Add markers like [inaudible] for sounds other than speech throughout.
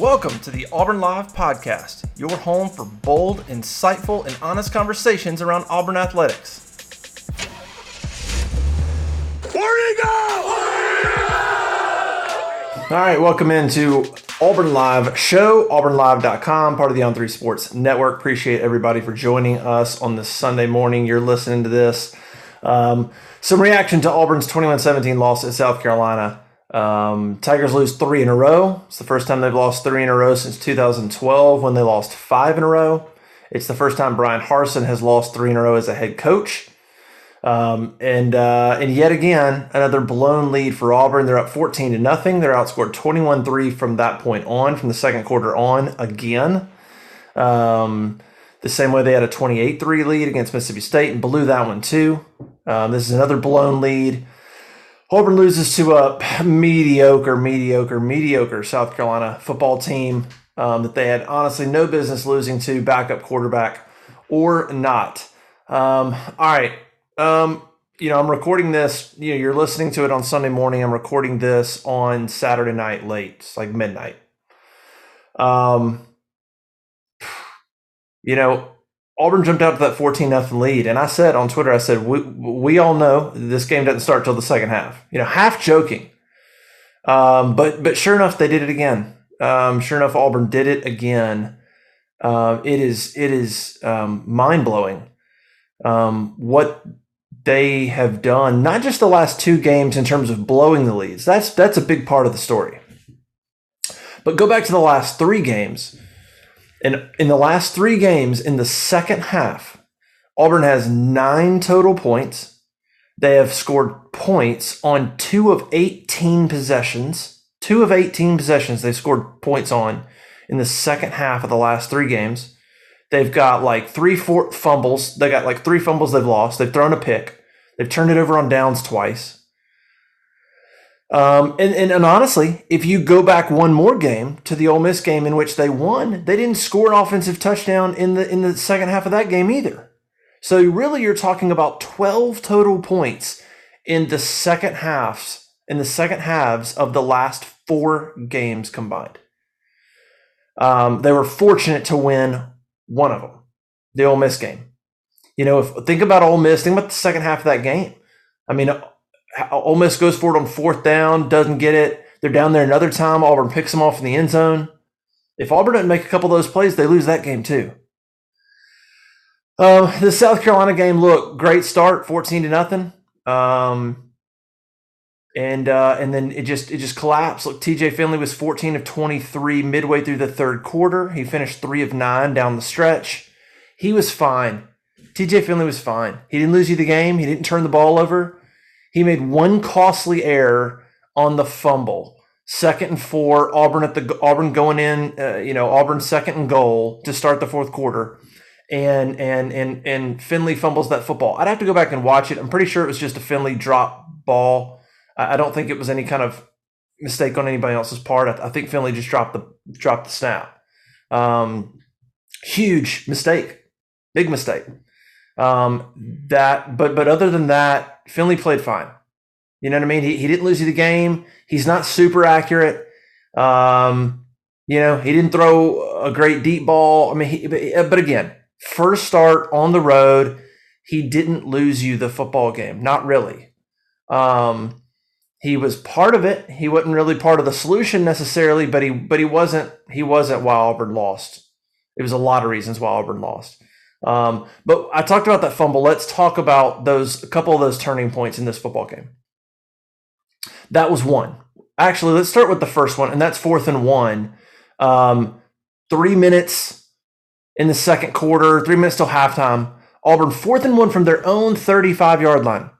Welcome to the Auburn Live Podcast, your home for bold, insightful, and honest conversations around Auburn athletics. Where go? All right, welcome into Auburn Live Show, auburnlive.com, part of the On 3 Sports Network. Appreciate everybody for joining us on this Sunday morning. You're listening to this. Um, some reaction to Auburn's 21 17 loss at South Carolina. Um, Tigers lose three in a row. It's the first time they've lost three in a row since 2012 when they lost five in a row. It's the first time Bryan Harsin has lost three in a row as a head coach. Um, and uh, and yet again, another blown lead for Auburn. They're up 14 to nothing. They're outscored 21-3 from that point on, from the second quarter on again. Um, the same way they had a 28-3 lead against Mississippi State and blew that one too. Um, this is another blown lead. Auburn loses to a mediocre, mediocre, mediocre South Carolina football team um, that they had honestly no business losing to, backup quarterback or not. Um, all right. Um, you know, I'm recording this. You know, you're listening to it on Sunday morning. I'm recording this on Saturday night late, it's like midnight. Um, you know, Auburn jumped out to that 14 nothing lead. And I said on Twitter, I said, we, we all know this game doesn't start till the second half. You know, half joking. Um, but but sure enough, they did it again. Um, sure enough, Auburn did it again. Uh, it is it is um, mind blowing um, what they have done. Not just the last two games in terms of blowing the leads. That's that's a big part of the story. But go back to the last three games in, in the last three games, in the second half, Auburn has nine total points. They have scored points on two of 18 possessions. Two of 18 possessions they've scored points on in the second half of the last three games. They've got like three, four fumbles. They got like three fumbles they've lost. They've thrown a pick. They've turned it over on downs twice. Um, and, and, and honestly, if you go back one more game to the Ole Miss game in which they won, they didn't score an offensive touchdown in the in the second half of that game either. So really, you're talking about 12 total points in the second halves in the second halves of the last four games combined. Um, they were fortunate to win one of them, the Ole Miss game. You know, if think about Ole Miss, think about the second half of that game. I mean, Ole Miss goes for it on fourth down, doesn't get it. They're down there another time. Auburn picks them off in the end zone. If Auburn doesn't make a couple of those plays, they lose that game too. Um, the South Carolina game, look, great start, fourteen to nothing, um, and uh, and then it just it just collapsed. Look, T.J. Finley was fourteen of twenty three midway through the third quarter. He finished three of nine down the stretch. He was fine. T.J. Finley was fine. He didn't lose you the game. He didn't turn the ball over. He made one costly error on the fumble. Second and four, Auburn at the Auburn going in, uh, you know, Auburn second and goal to start the fourth quarter, and and and and Finley fumbles that football. I'd have to go back and watch it. I'm pretty sure it was just a Finley drop ball. I don't think it was any kind of mistake on anybody else's part. I, I think Finley just dropped the dropped the snap. Um, huge mistake, big mistake. Um, that, but but other than that, Finley played fine. You know what I mean? He, he didn't lose you the game. He's not super accurate. Um, you know, he didn't throw a great deep ball. I mean, he, but, but again, first start on the road, he didn't lose you the football game. Not really. Um, he was part of it. He wasn't really part of the solution necessarily, but he but he wasn't he wasn't why Auburn lost. It was a lot of reasons why Auburn lost. Um, but I talked about that fumble. Let's talk about those a couple of those turning points in this football game. That was one. Actually, let's start with the first one, and that's fourth and one. Um, three minutes in the second quarter, three minutes till halftime. Auburn fourth and one from their own 35 yard line,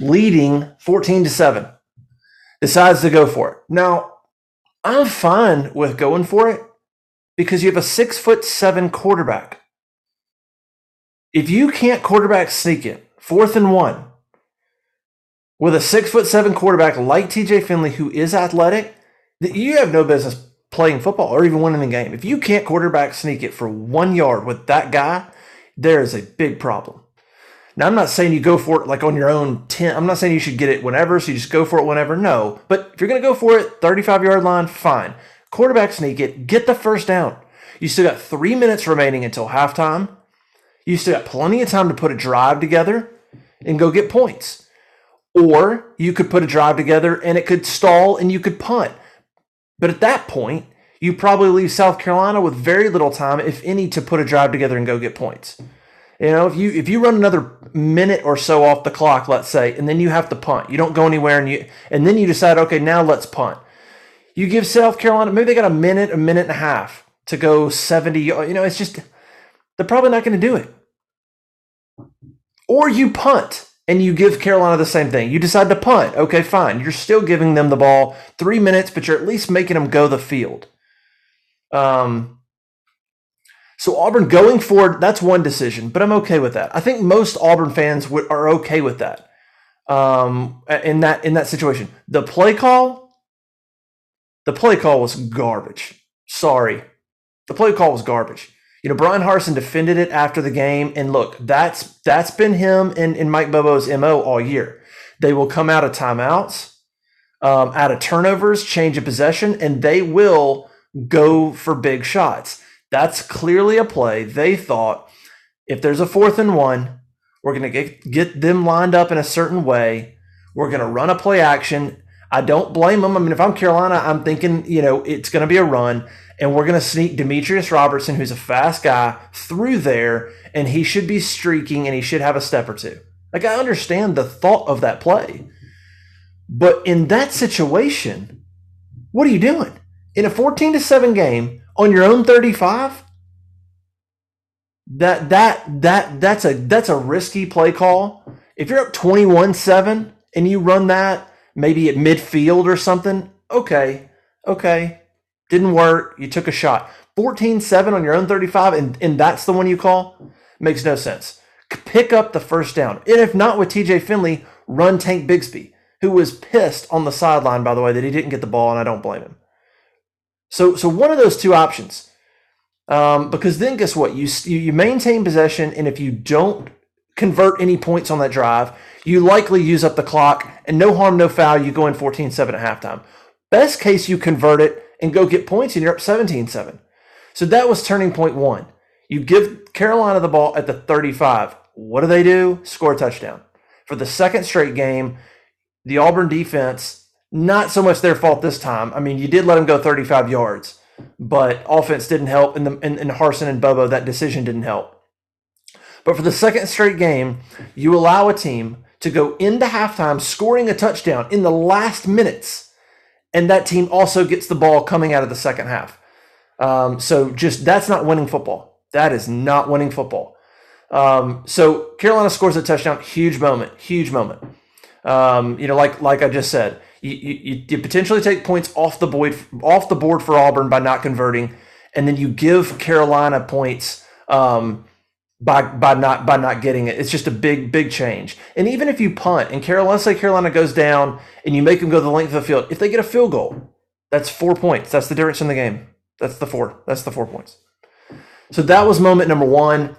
leading 14 to 7. Decides to go for it. Now, I'm fine with going for it because you have a six foot seven quarterback If you can't quarterback sneak it, fourth and one, with a six foot seven quarterback like TJ Finley, who is athletic, you have no business playing football or even winning the game. If you can't quarterback sneak it for one yard with that guy, there is a big problem. Now, I'm not saying you go for it like on your own 10. I'm not saying you should get it whenever, so you just go for it whenever. No. But if you're going to go for it, 35 yard line, fine. Quarterback sneak it, get the first down. You still got three minutes remaining until halftime. You still got plenty of time to put a drive together and go get points. Or you could put a drive together and it could stall and you could punt. But at that point, you probably leave South Carolina with very little time, if any, to put a drive together and go get points. You know, if you if you run another minute or so off the clock, let's say, and then you have to punt, you don't go anywhere, and you and then you decide, okay, now let's punt. You give South Carolina maybe they got a minute, a minute and a half to go seventy. You know, it's just they're probably not going to do it. Or you punt and you give Carolina the same thing. You decide to punt. Okay, fine. You're still giving them the ball three minutes, but you're at least making them go the field. Um, so Auburn going forward, that's one decision, but I'm okay with that. I think most Auburn fans would, are okay with that. Um, in that in that situation, the play call, the play call was garbage. Sorry, the play call was garbage. You know, Bryan Harsin defended it after the game, and look, that's that's been him and, and Mike Bobo's mo all year. They will come out of timeouts, um, out of turnovers, change of possession, and they will go for big shots. That's clearly a play. They thought if there's a fourth and one, we're going to get, get them lined up in a certain way. We're going to run a play action. I don't blame them. I mean, if I'm Carolina, I'm thinking, you know, it's going to be a run, and we're going to sneak Demetrius Robertson, who's a fast guy, through there, and he should be streaking and he should have a step or two. Like, I understand the thought of that play. But in that situation, what are you doing? in a 14 to 7 game on your own 35 that that that that's a that's a risky play call if you're up 21-7 and you run that maybe at midfield or something. Okay okay. Didn't work. You took a shot. 14-7 on your own 35 and, and that's the one you call? Makes no sense. Pick up the first down. And if not with tj finley run tank bigsby who was pissed on the sideline by the way that he didn't get the ball and i don't blame him. So, so one of those two options, um, because then guess what? You you maintain possession, and if you don't convert any points on that drive, you likely use up the clock, and no harm, no foul. You go in 14-7 at halftime. Best case, you convert it and go get points, and you're up 17-7. So that was turning point one. You give Carolina the ball at the 35. What do they do? Score a touchdown. For the second straight game, the Auburn defense not so much their fault this time. I mean, you did let them go 35 yards, but offense didn't help, and, the, and, and Harsin and Bobo, that decision didn't help. But for the second straight game, you allow a team to go into halftime scoring a touchdown in the last minutes, and that team also gets the ball coming out of the second half. Um, so just that's not winning football. That is not winning football. Um, so Carolina scores a touchdown, huge moment, huge moment. Um, you know, like like I just said, you, you, you potentially take points off the board off the board for Auburn by not converting, and then you give Carolina points um, by by not by not getting it. It's just a big big change. And even if you punt and Carolina, say Carolina goes down and you make them go the length of the field, if they get a field goal, that's four points. That's the difference in the game. That's the four. That's the four points. So that was moment number one.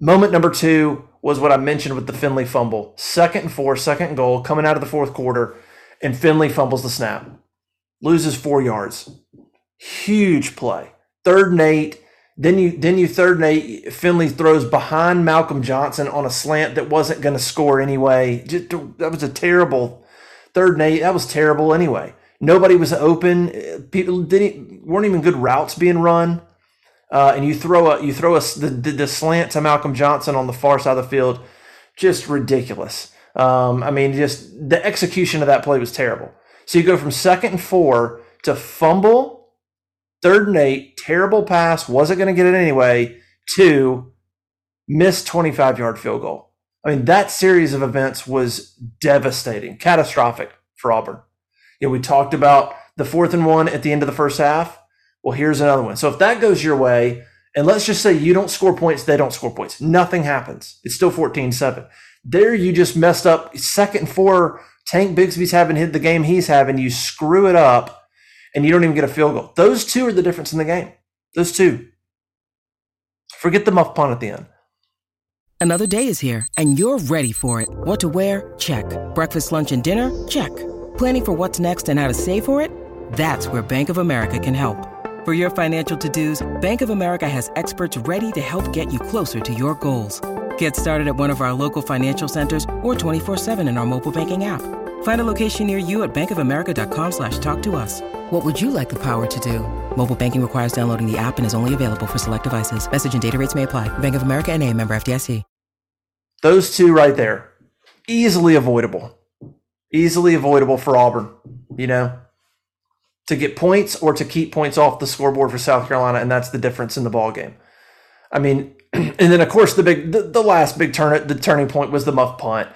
Moment number two was what I mentioned with the Finley fumble. Second and four, second goal coming out of the fourth quarter and Finley fumbles the snap, loses four yards. Huge play. Third and eight. Then you then you third and eight. Finley throws behind Malcolm Johnson on a slant that wasn't going to score anyway. Just, that was a terrible third and eight. That was terrible anyway. Nobody was open. People didn't weren't even good routes being run. Uh, and you throw a you throw a the, the slant to Malcolm Johnson on the far side of the field, just ridiculous. Um, I mean, just the execution of that play was terrible. So you go from second and four to fumble, third and eight, terrible pass, wasn't going to get it anyway, to missed 25 yard field goal. I mean, that series of events was devastating, catastrophic for Auburn. You know, we talked about the fourth and one at the end of the first half. Well, here's another one. So if that goes your way, And let's just say you don't score points, they don't score points. Nothing happens. It's still 14 7. There, you just messed up second four. Tank Bigsby's having hit the game he's having. You screw it up and you don't even get a field goal. Those two are the difference in the game. Those two. Forget the muff punt at the end. Another day is here, and you're ready for it. What to wear? Check. Breakfast, lunch, and dinner? Check. Planning for what's next and how to save for it? That's where Bank of America can help. For your financial to dos, Bank of America has experts ready to help get you closer to your goals. Get started at one of our local financial centers or 24-7 in our mobile banking app. Find a location near you at bankofamerica.com slash talk to us. What would you like the power to do? Mobile banking requires downloading the app and is only available for select devices. Message and data rates may apply. Bank of America and a member FDIC. Those two right there, easily avoidable. Easily avoidable for Auburn, you know, to get points or to keep points off the scoreboard for South Carolina, and that's the difference in the ball game. I mean, [clears throat] and then of course the big, the, the last big turn, the turning point was the muff punt.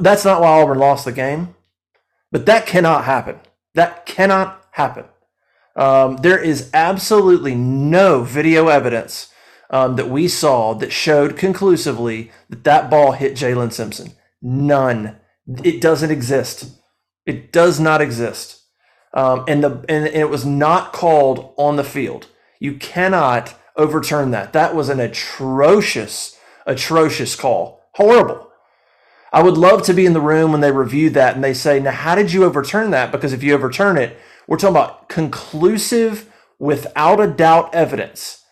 That's not why Auburn lost the game, but that cannot happen. That cannot happen. Um, there is absolutely no video evidence um, that we saw that showed conclusively that that ball hit Jaylin Simpson. None. It doesn't exist. It does not exist. Um, and the and, and it was not called on the field. You cannot overturn that. That was an atrocious, atrocious call. Horrible. I would love to be in the room when they review that and they say, now, how did you overturn that? Because if you overturn it, we're talking about conclusive, without a doubt evidence.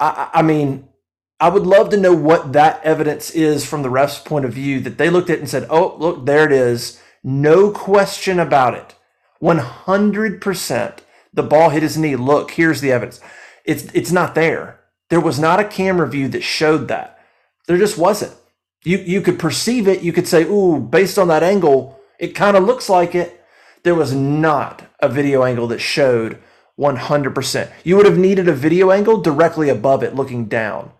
I, I mean, I would love to know what that evidence is from the ref's point of view that they looked at and said, oh, look, there it is. No question about it. 100% the ball hit his knee. Look, here's the evidence. It's, it's not there. There was not a camera view that showed that. There just wasn't. You, you could perceive it. You could say, ooh, based on that angle, it kind of looks like it there was not a video angle that showed 100%. You would have needed a video angle directly above it looking down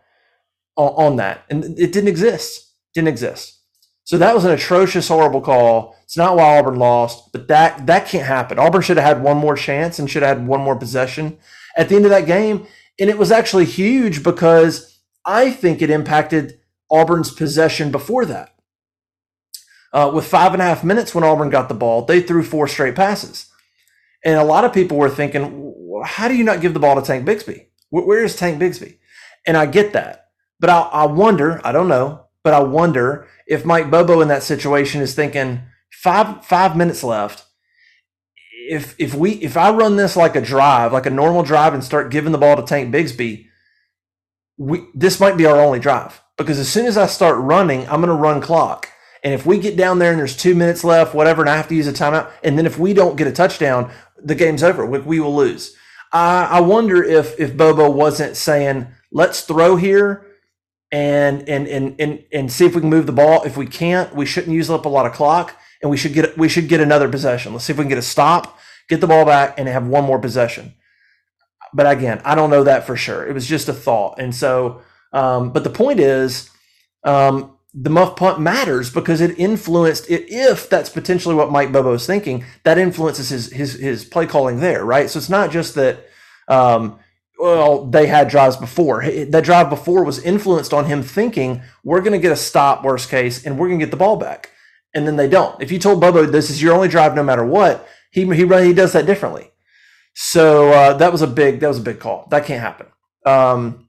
on, on that. And it didn't exist. Didn't exist. So that was an atrocious, horrible call. It's not why Auburn lost, but that that can't happen. Auburn should have had one more chance and should have had one more possession at the end of that game. And it was actually huge because I think it impacted Auburn's possession before that. Uh, with five and a half minutes when Auburn got the ball, they threw four straight passes. And a lot of people were thinking, how do you not give the ball to Tank Bigsby? where is Tank Bigsby? And I get that. But I, I wonder, I don't know, but I wonder if Mike Bobo in that situation is thinking five five minutes left. If if we if I run this like a drive, like a normal drive, and start giving the ball to Tank Bigsby, we this might be our only drive because as soon as I start running, I'm going to run clock. And if we get down there and there's two minutes left, whatever, and I have to use a timeout, and then if we don't get a touchdown, the game's over. We, we will lose. I, I wonder if if Bobo wasn't saying, let's throw here and and and and and see if we can move the ball. If we can't, we shouldn't use up a lot of clock, and we should get we should get another possession. Let's see if we can get a stop, get the ball back, and have one more possession. But again, I don't know that for sure. It was just a thought, and so. Um, but the point is, um, the muff punt matters because it influenced it. If that's potentially what Mike Bobo is thinking, that influences his his his play calling there, right? So it's not just that. Um, well, they had drives before. That drive before was influenced on him thinking we're going to get a stop, worst case, and we're going to get the ball back, and then they don't. If you told Bobo this is your only drive, no matter what, he he he does that differently. So uh, that was a big that was a big call. That can't happen. Um,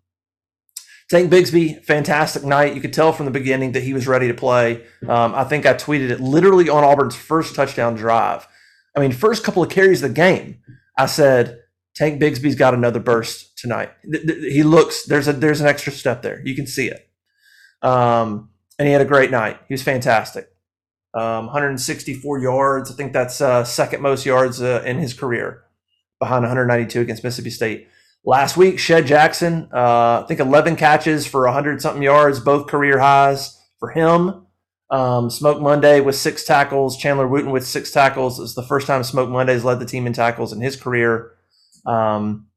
Tank Bigsby, fantastic night. You could tell from the beginning that he was ready to play. Um, I think I tweeted it literally on Auburn's first touchdown drive. I mean, first couple of carries of the game, I said, Tank Bigsby's got another burst tonight. He looks there's a there's an extra step there. You can see it. Um, and he had a great night. He was fantastic. Um, 164 yards. I think that's uh, second most yards uh, in his career, behind 192 against Mississippi State. Last week, Shed Jackson, uh, I think 11 catches for 100 something yards, both career highs for him. Um, Smoke Monday with six tackles. Chandler Wooten with six tackles. It's the first time Smoke Monday's led the team in tackles in his career. Um,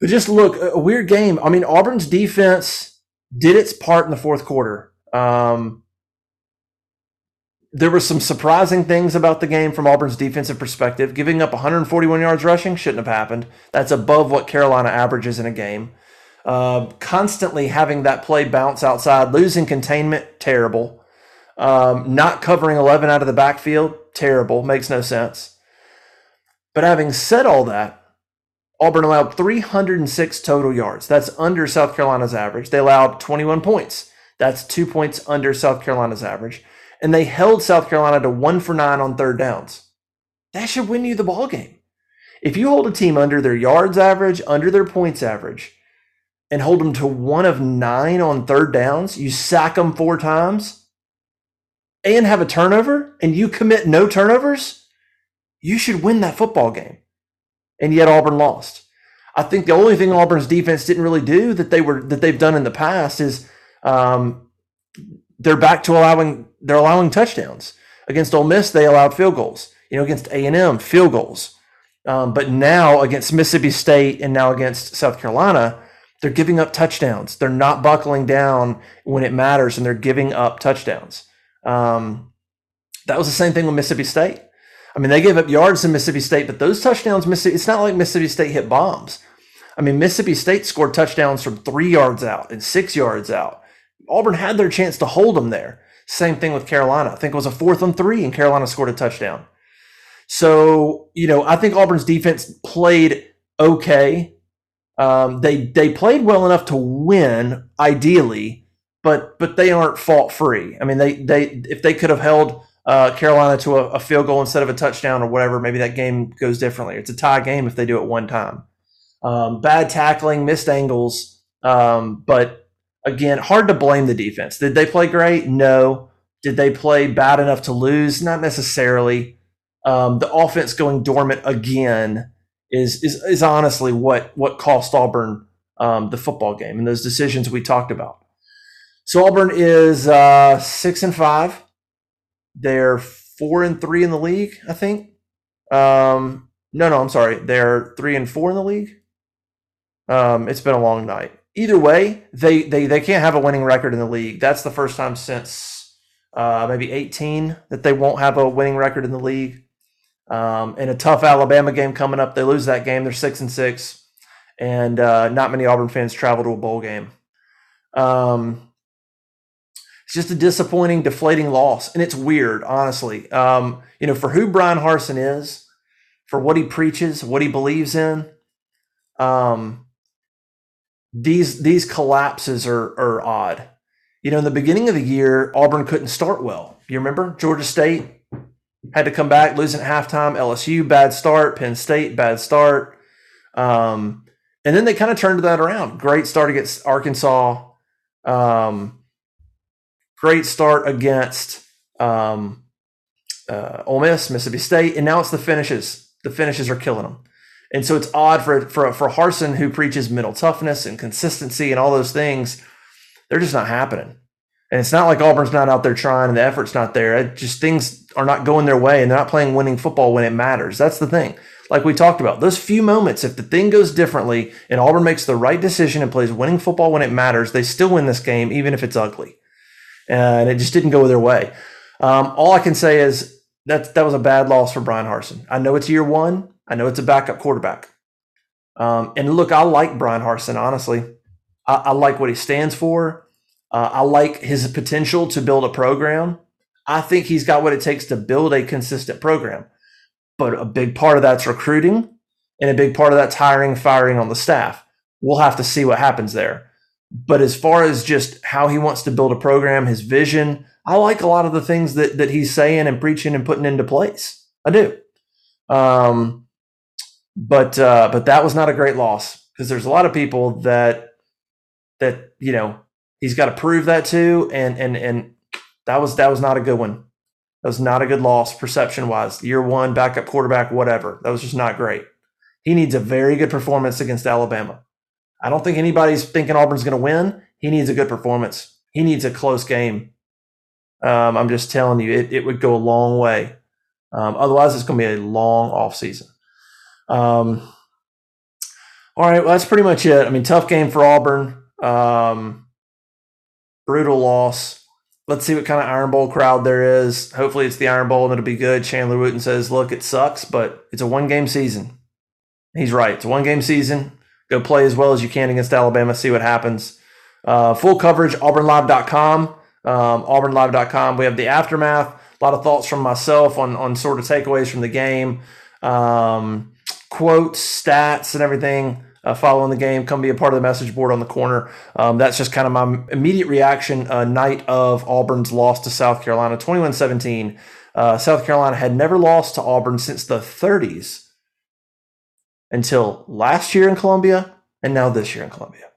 but just look, a weird game. I mean, Auburn's defense did its part in the fourth quarter. Um, there were some surprising things about the game from Auburn's defensive perspective. Giving up 141 yards rushing shouldn't have happened. That's above what Carolina averages in a game. Uh, constantly having that play bounce outside, losing containment, terrible. Um, not covering 11 out of the backfield, terrible, makes no sense. But having said all that, Auburn allowed 306 total yards. That's under South Carolina's average. They allowed 21 points. That's two points under South Carolina's average. And they held South Carolina to one for nine on third downs. That should win you the ball game. If you hold a team under their yards average, under their points average, and hold them to one of nine on third downs, you sack them four times, and have a turnover, and you commit no turnovers, you should win that football game. And yet Auburn lost. I think the only thing Auburn's defense didn't really do that they were that they've done in the past is um, they're back to allowing they're allowing touchdowns. Against Ole Miss, they allowed field goals. You know, against A and M, field goals. Um, but now against Mississippi State and now against South Carolina, they're giving up touchdowns. They're not buckling down when it matters, and they're giving up touchdowns. Um, that was the same thing with Mississippi State. I mean, they gave up yards in Mississippi State, but those touchdowns, Mississippi, it's not like Mississippi State hit bombs. I mean, Mississippi State scored touchdowns from three yards out and six yards out. Auburn had their chance to hold them there. Same thing with Carolina. I think it was a fourth and three, and Carolina scored a touchdown. So, you know, I think Auburn's defense played okay. Um, they they played well enough to win, ideally, but but they aren't fault free. I mean, they they if they could have held uh, Carolina to a, a, field goal instead of a touchdown or whatever, maybe that game goes differently. It's a tie game if they do it one time. Um, bad tackling, missed angles, um, but again, hard to blame the defense. Did they play great? No. Did they play bad enough to lose? Not necessarily. Um, the offense going dormant again is is is honestly what what cost Auburn um, the football game and those decisions we talked about. So Auburn is uh, six and five. They're four and three in the league, I think. Um, no, no, I'm sorry. They're three and four in the league. Um, it's been a long night. Either way, they they they can't have a winning record in the league. That's the first time since uh, maybe 18 that they won't have a winning record in the league. Um, in a tough Alabama game coming up, they lose that game. They're six and six, and uh, not many Auburn fans travel to a bowl game. Um, it's just a disappointing, deflating loss, and it's weird, honestly. Um, you know, for who Bryan Harsin is, for what he preaches, what he believes in, um, these these collapses are are odd. You know, in the beginning of the year, Auburn couldn't start well. You remember Georgia State had to come back, losing at halftime. LSU, bad start. Penn State, bad start. Um, and then they kind of turned that around. Great start against Arkansas. Um, great start against um, uh, Ole Miss, Mississippi State, and now it's the finishes. The finishes are killing them. And so it's odd for for for Harsin, who preaches mental toughness and consistency and all those things. They're just not happening. And it's not like Auburn's not out there trying and the effort's not there. It just things are not going their way and they're not playing winning football when it matters. That's the thing. Like we talked about, those few moments, if the thing goes differently and Auburn makes the right decision and plays winning football when it matters, they still win this game, even if it's ugly. And it just didn't go their way. Um, all I can say is that that was a bad loss for Bryan Harsin. I know it's year one. I know it's a backup quarterback. Um, and look, I like Bryan Harsin, honestly. I, I like what he stands for. Uh, I like his potential to build a program. I think he's got what it takes to build a consistent program. But a big part of that's recruiting, and a big part of that's hiring, firing on the staff. We'll have to see what happens there. But as far as just how he wants to build a program, his vision, I like a lot of the things that that he's saying and preaching and putting into place. I do. Um, but uh, but that was not a great loss because there's a lot of people that that you know he's got to prove that too. And and and that was that was not a good one. That was not a good loss perception wise. Year one, backup quarterback, whatever. That was just not great. He needs a very good performance against Alabama. I don't think anybody's thinking Auburn's going to win. He needs a good performance. He needs a close game. Um, I'm just telling you, it, it would go a long way. Um, otherwise, it's going to be a long off season. Um, all right, well, that's pretty much it. I mean, tough game for Auburn. Um, brutal loss. Let's see what kind of Iron Bowl crowd there is. Hopefully, it's the Iron Bowl and it'll be good. Chandler Wooten says, "Look, it sucks, but it's a one game season." He's right. It's a one game season. Go play as well as you can against Alabama. See what happens. Uh, full coverage, auburnlive.com. Um, auburnlive.com. We have the aftermath. A lot of thoughts from myself on, on sort of takeaways from the game, um, quotes, stats, and everything uh, following the game. Come be a part of the message board on the corner. Um, that's just kind of my immediate reaction uh, night of Auburn's loss to South Carolina, 21 17. Uh, South Carolina had never lost to Auburn since the 30s until last year in Columbia and now this year in Columbia.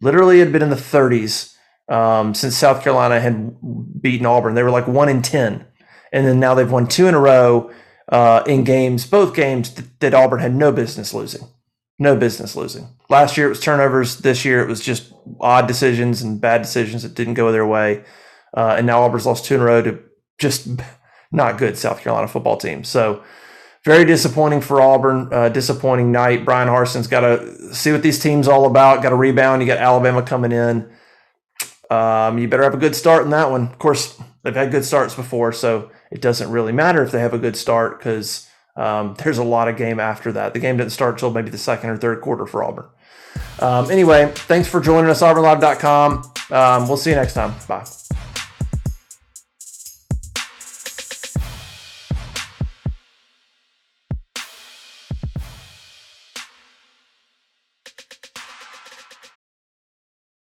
Literally, it had been in the 30s um, since South Carolina had beaten Auburn. They were like one in 10. And then now they've won two in a row uh, in games, both games th- that Auburn had no business losing. No business losing. Last year it was turnovers. This year it was just odd decisions and bad decisions that didn't go their way. Uh, and now Auburn's lost two in a row to just [laughs] not good South Carolina football team. So very disappointing for Auburn. Uh, disappointing night. Bryan Harsin's got to see what these teams all about. Got to rebound. You got Alabama coming in. Um, you better have a good start in that one. Of course, they've had good starts before, so it doesn't really matter if they have a good start because um, there's a lot of game after that. The game didn't start until maybe the second or third quarter for Auburn. Um, anyway, thanks for joining us, auburnlive.com. Um, we'll see you next time. Bye.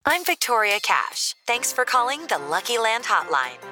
I'm Victoria Cash. Thanks for calling the Lucky Land Hotline.